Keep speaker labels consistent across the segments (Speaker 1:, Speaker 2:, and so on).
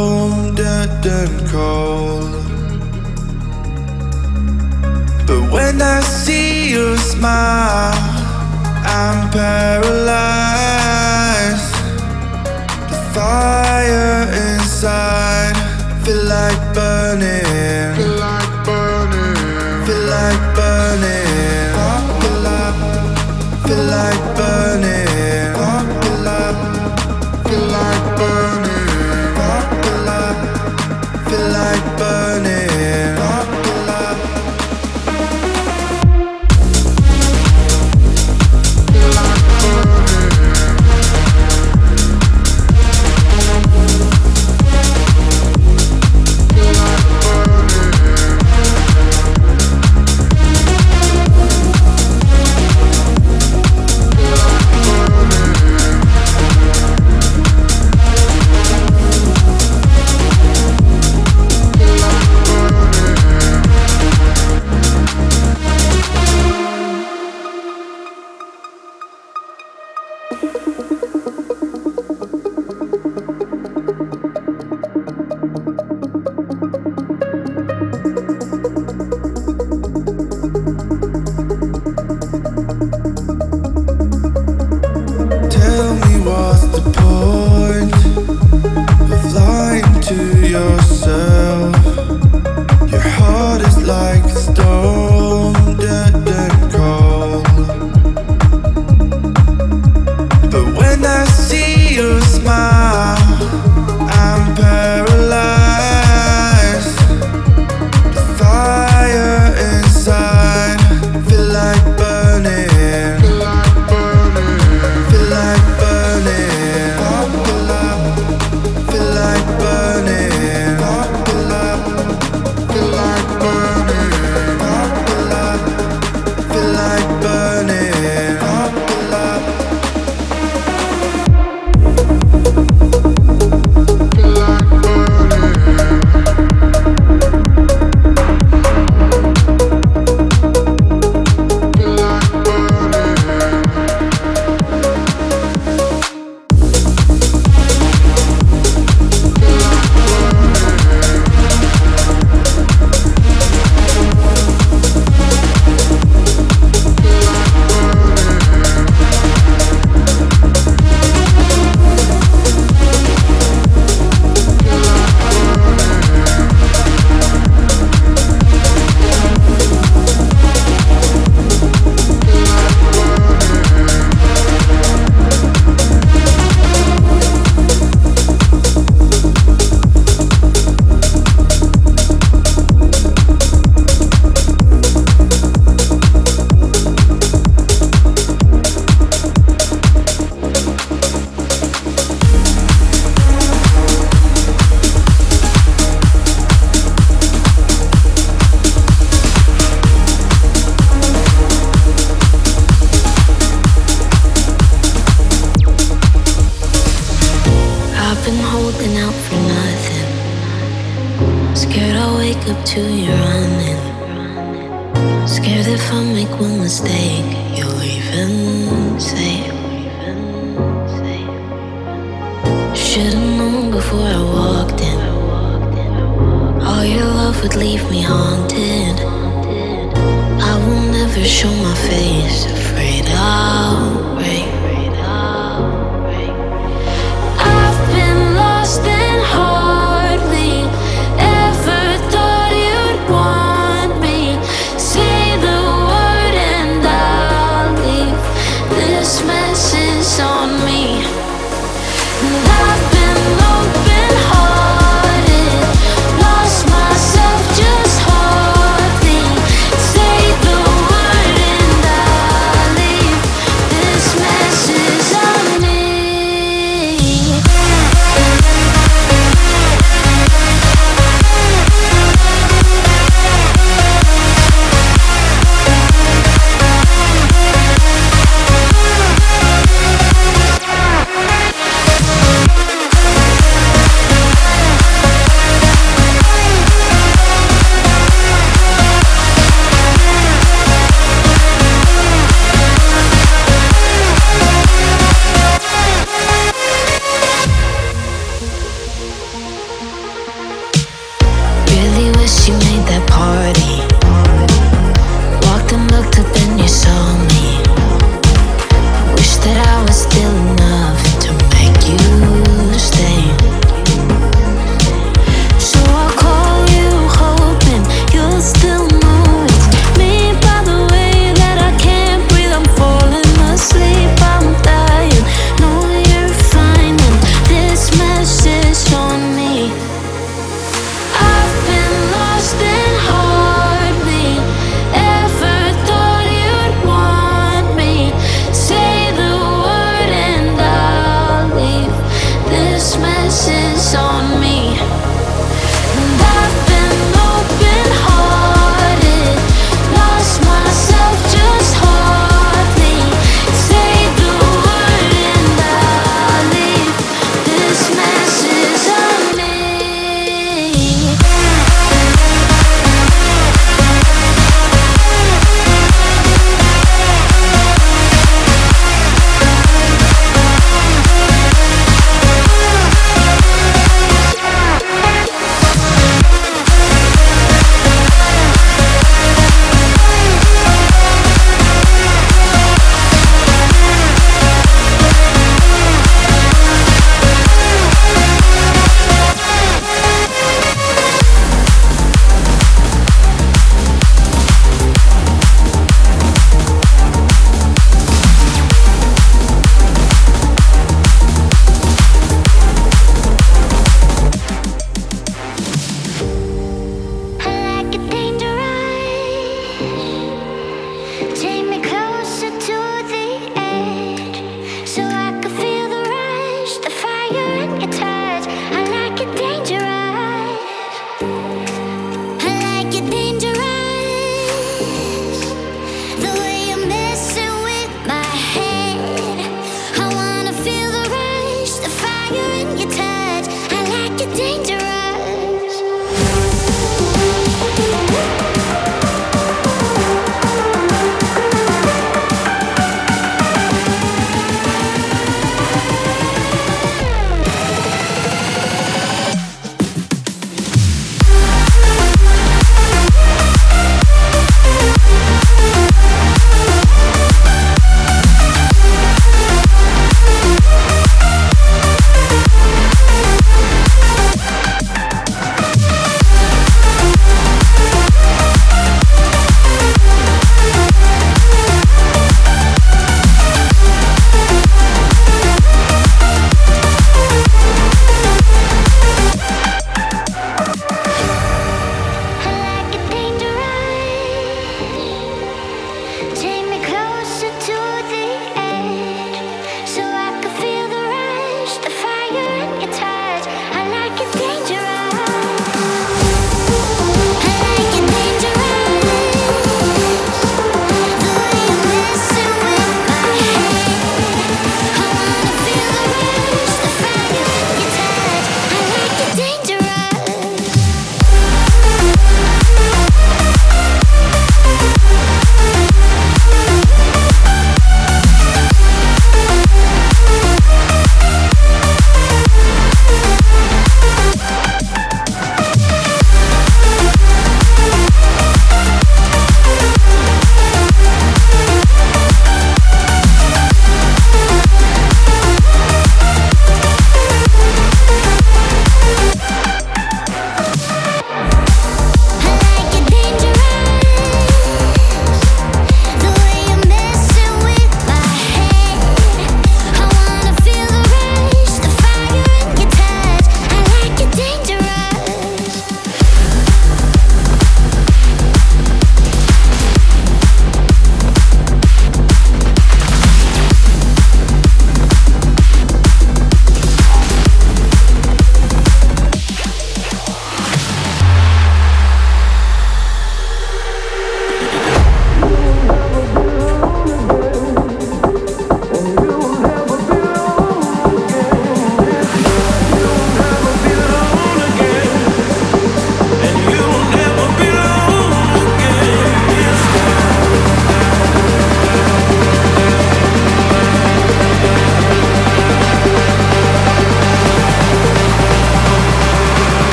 Speaker 1: cold, dead and cold. But when I see you smile, I'm paralyzed. The fire inside feel like burning.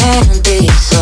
Speaker 2: can't be. so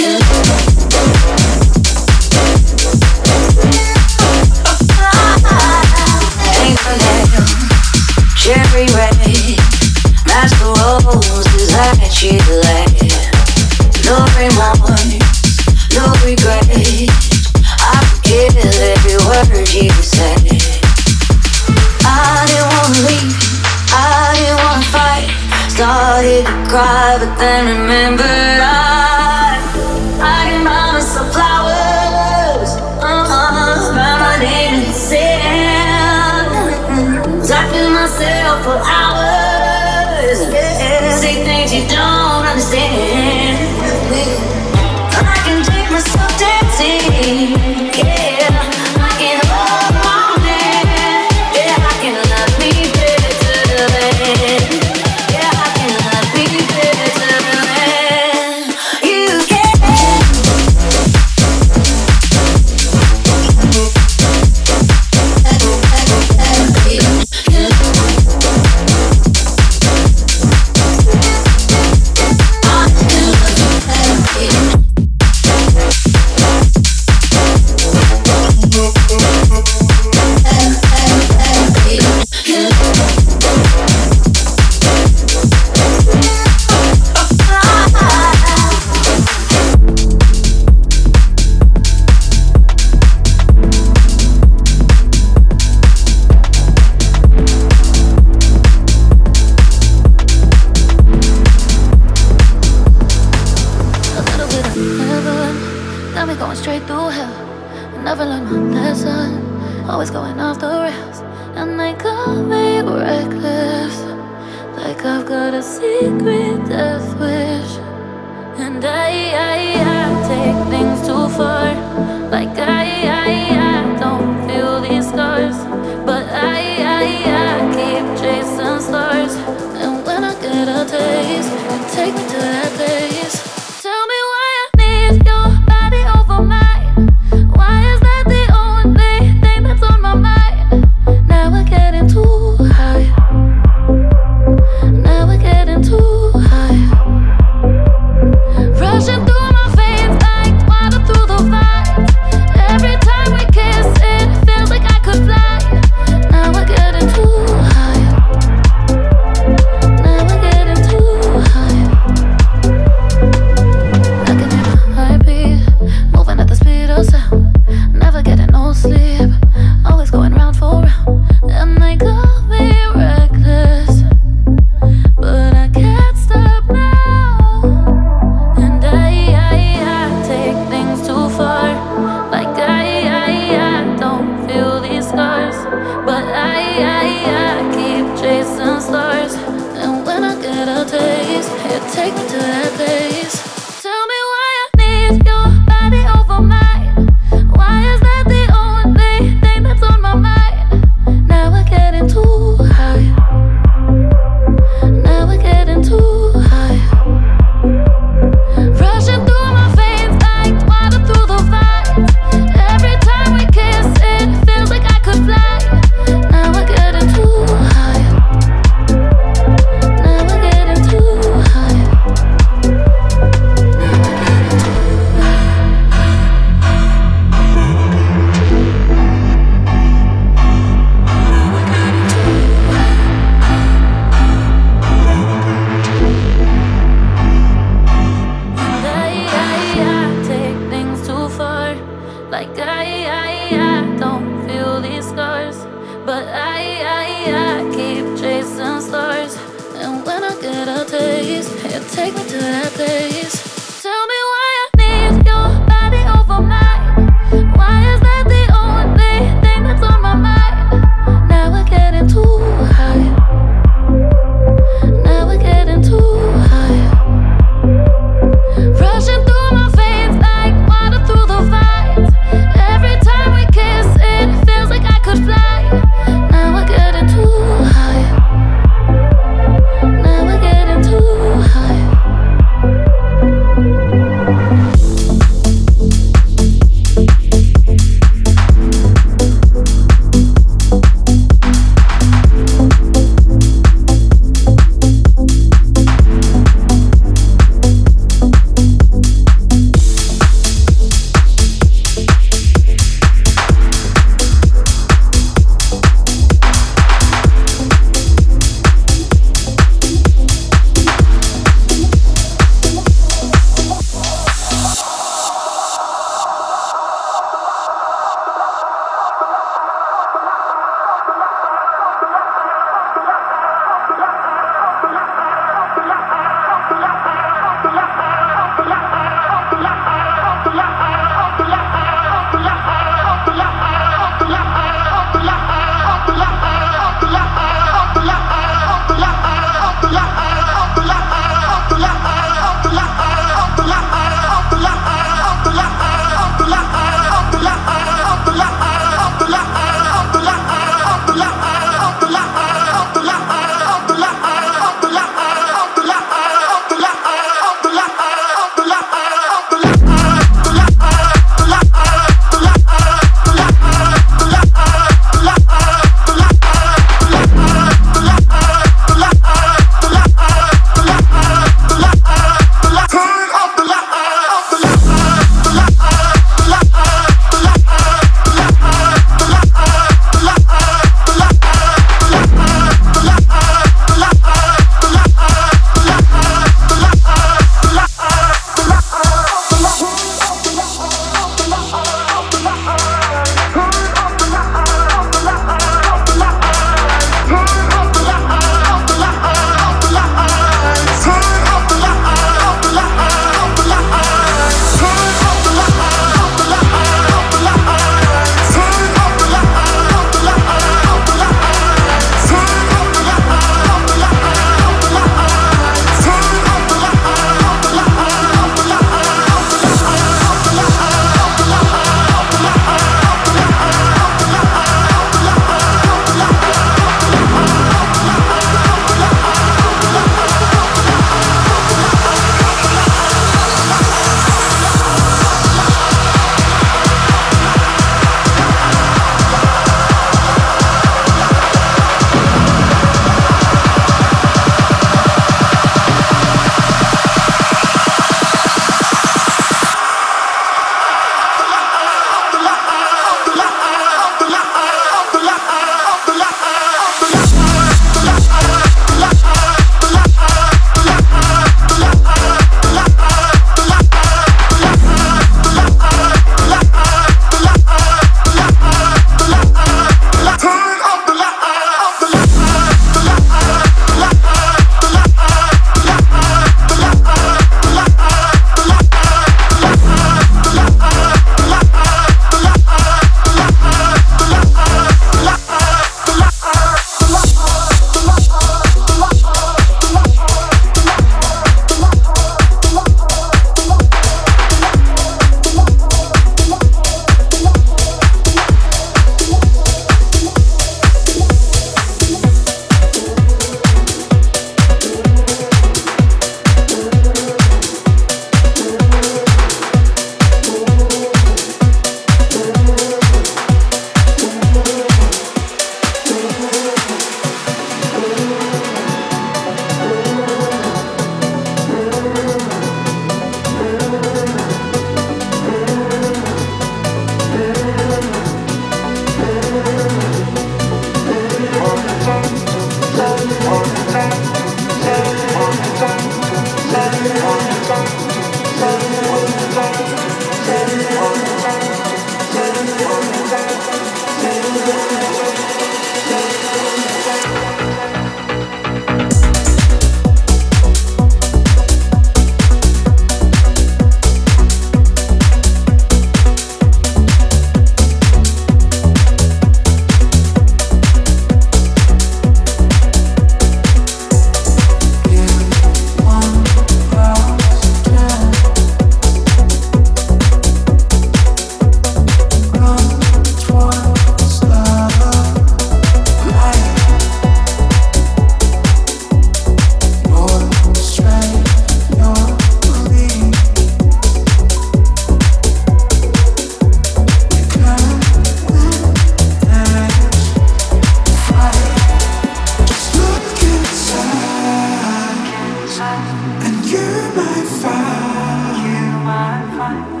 Speaker 3: and you're my fire. You're my fire.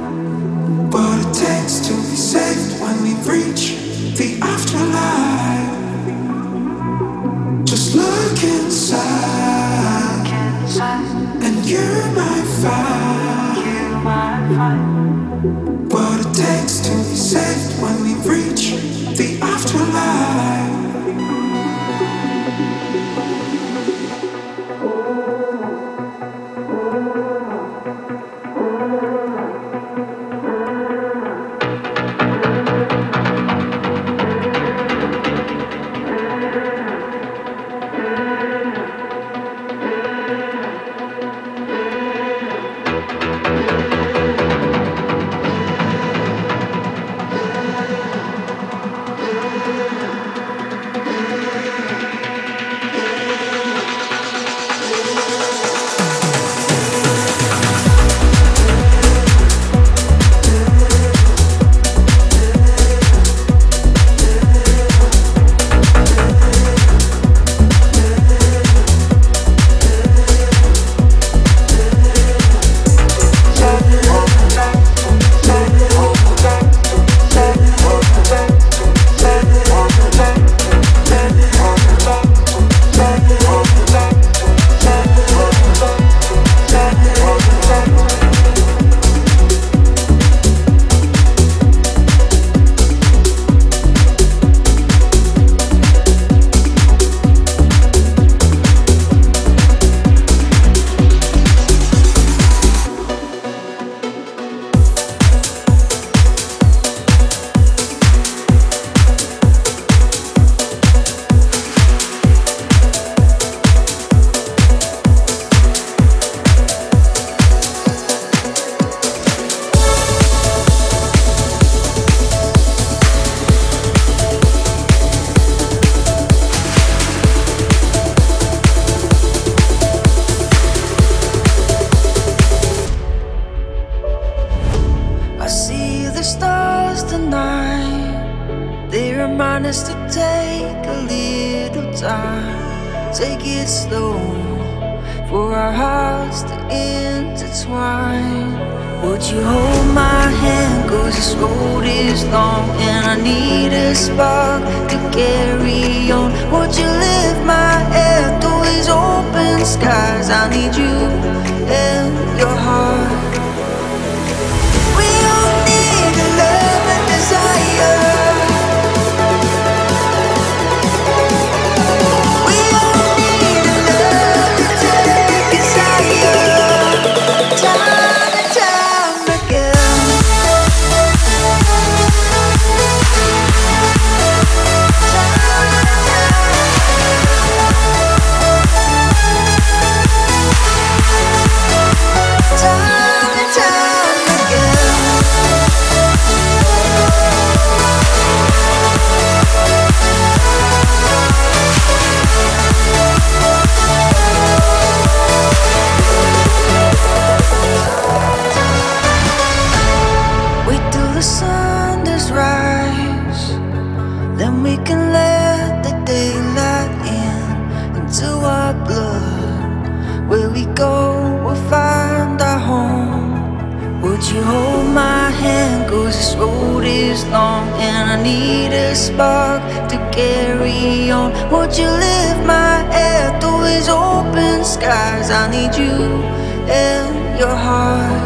Speaker 4: wine. Would you hold my hand? Cause this road is long and I need a spark to carry on. Would you lift my head through these open skies? I need you and your heart. spark to carry on. Would you lift my head through these open skies? I need you and your heart.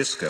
Speaker 5: Disco.